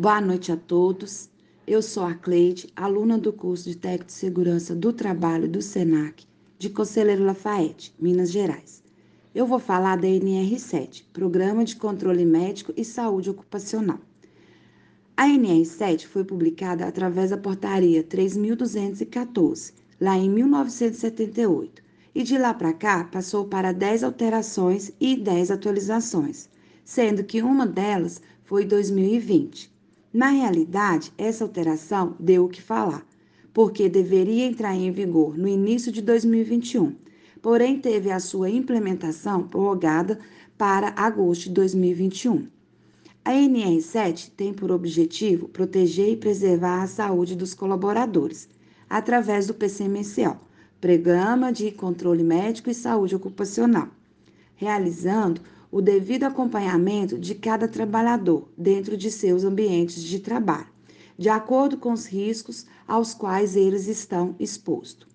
Boa noite a todos. Eu sou a Cleide, aluna do curso de Técnico de Segurança do Trabalho do SENAC, de Conselheiro Lafayette, Minas Gerais. Eu vou falar da NR7, Programa de Controle Médico e Saúde Ocupacional. A NR7 foi publicada através da Portaria 3214, lá em 1978, e de lá para cá passou para 10 alterações e 10 atualizações, sendo que uma delas foi 2020. Na realidade, essa alteração deu o que falar, porque deveria entrar em vigor no início de 2021, porém teve a sua implementação prorrogada para agosto de 2021. A NR7 tem por objetivo proteger e preservar a saúde dos colaboradores, através do PCMCO, Programa de Controle Médico e Saúde Ocupacional, realizando o devido acompanhamento de cada trabalhador dentro de seus ambientes de trabalho, de acordo com os riscos aos quais eles estão expostos.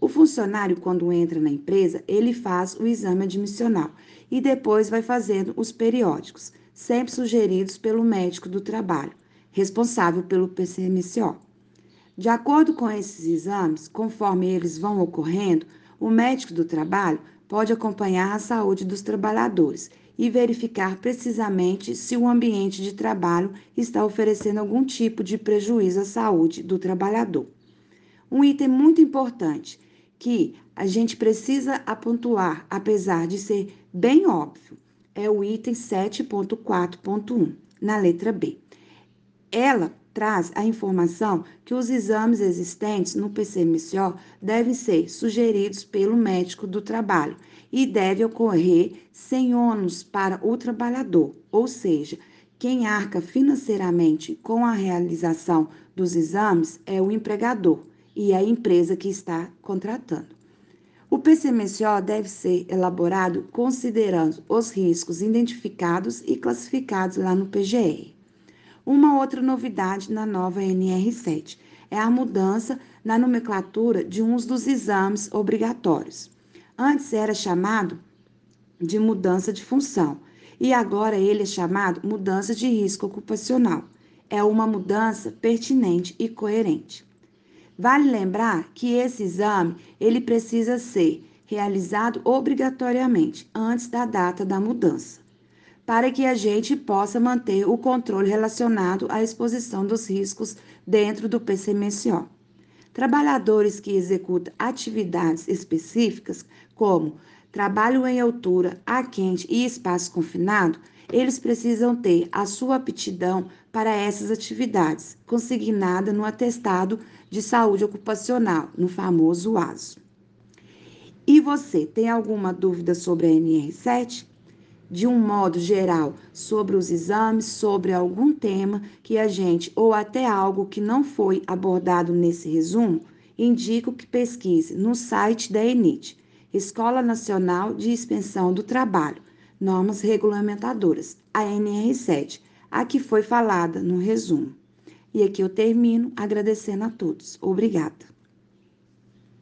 O funcionário, quando entra na empresa, ele faz o exame admissional e depois vai fazendo os periódicos, sempre sugeridos pelo médico do trabalho, responsável pelo PCMCO. De acordo com esses exames, conforme eles vão ocorrendo, o médico do trabalho pode acompanhar a saúde dos trabalhadores e verificar precisamente se o ambiente de trabalho está oferecendo algum tipo de prejuízo à saúde do trabalhador. Um item muito importante que a gente precisa apontar, apesar de ser bem óbvio, é o item 7.4.1, na letra B. Ela traz a informação que os exames existentes no PCMCO devem ser sugeridos pelo médico do trabalho e deve ocorrer sem ônus para o trabalhador, ou seja, quem arca financeiramente com a realização dos exames é o empregador e a empresa que está contratando. O PCMCO deve ser elaborado considerando os riscos identificados e classificados lá no PGR. Uma outra novidade na nova NR7 é a mudança na nomenclatura de uns dos exames obrigatórios. Antes era chamado de mudança de função e agora ele é chamado mudança de risco ocupacional. É uma mudança pertinente e coerente. Vale lembrar que esse exame ele precisa ser realizado obrigatoriamente antes da data da mudança para que a gente possa manter o controle relacionado à exposição dos riscos dentro do PCMSO. Trabalhadores que executam atividades específicas, como trabalho em altura, ar quente e espaço confinado, eles precisam ter a sua aptidão para essas atividades, consignada no atestado de saúde ocupacional, no famoso ASO. E você tem alguma dúvida sobre a NR7? De um modo geral, sobre os exames, sobre algum tema que a gente, ou até algo que não foi abordado nesse resumo, indico que pesquise no site da ENIT, Escola Nacional de Expensão do Trabalho, Normas Regulamentadoras, a NR7, a que foi falada no resumo. E aqui eu termino agradecendo a todos. Obrigada.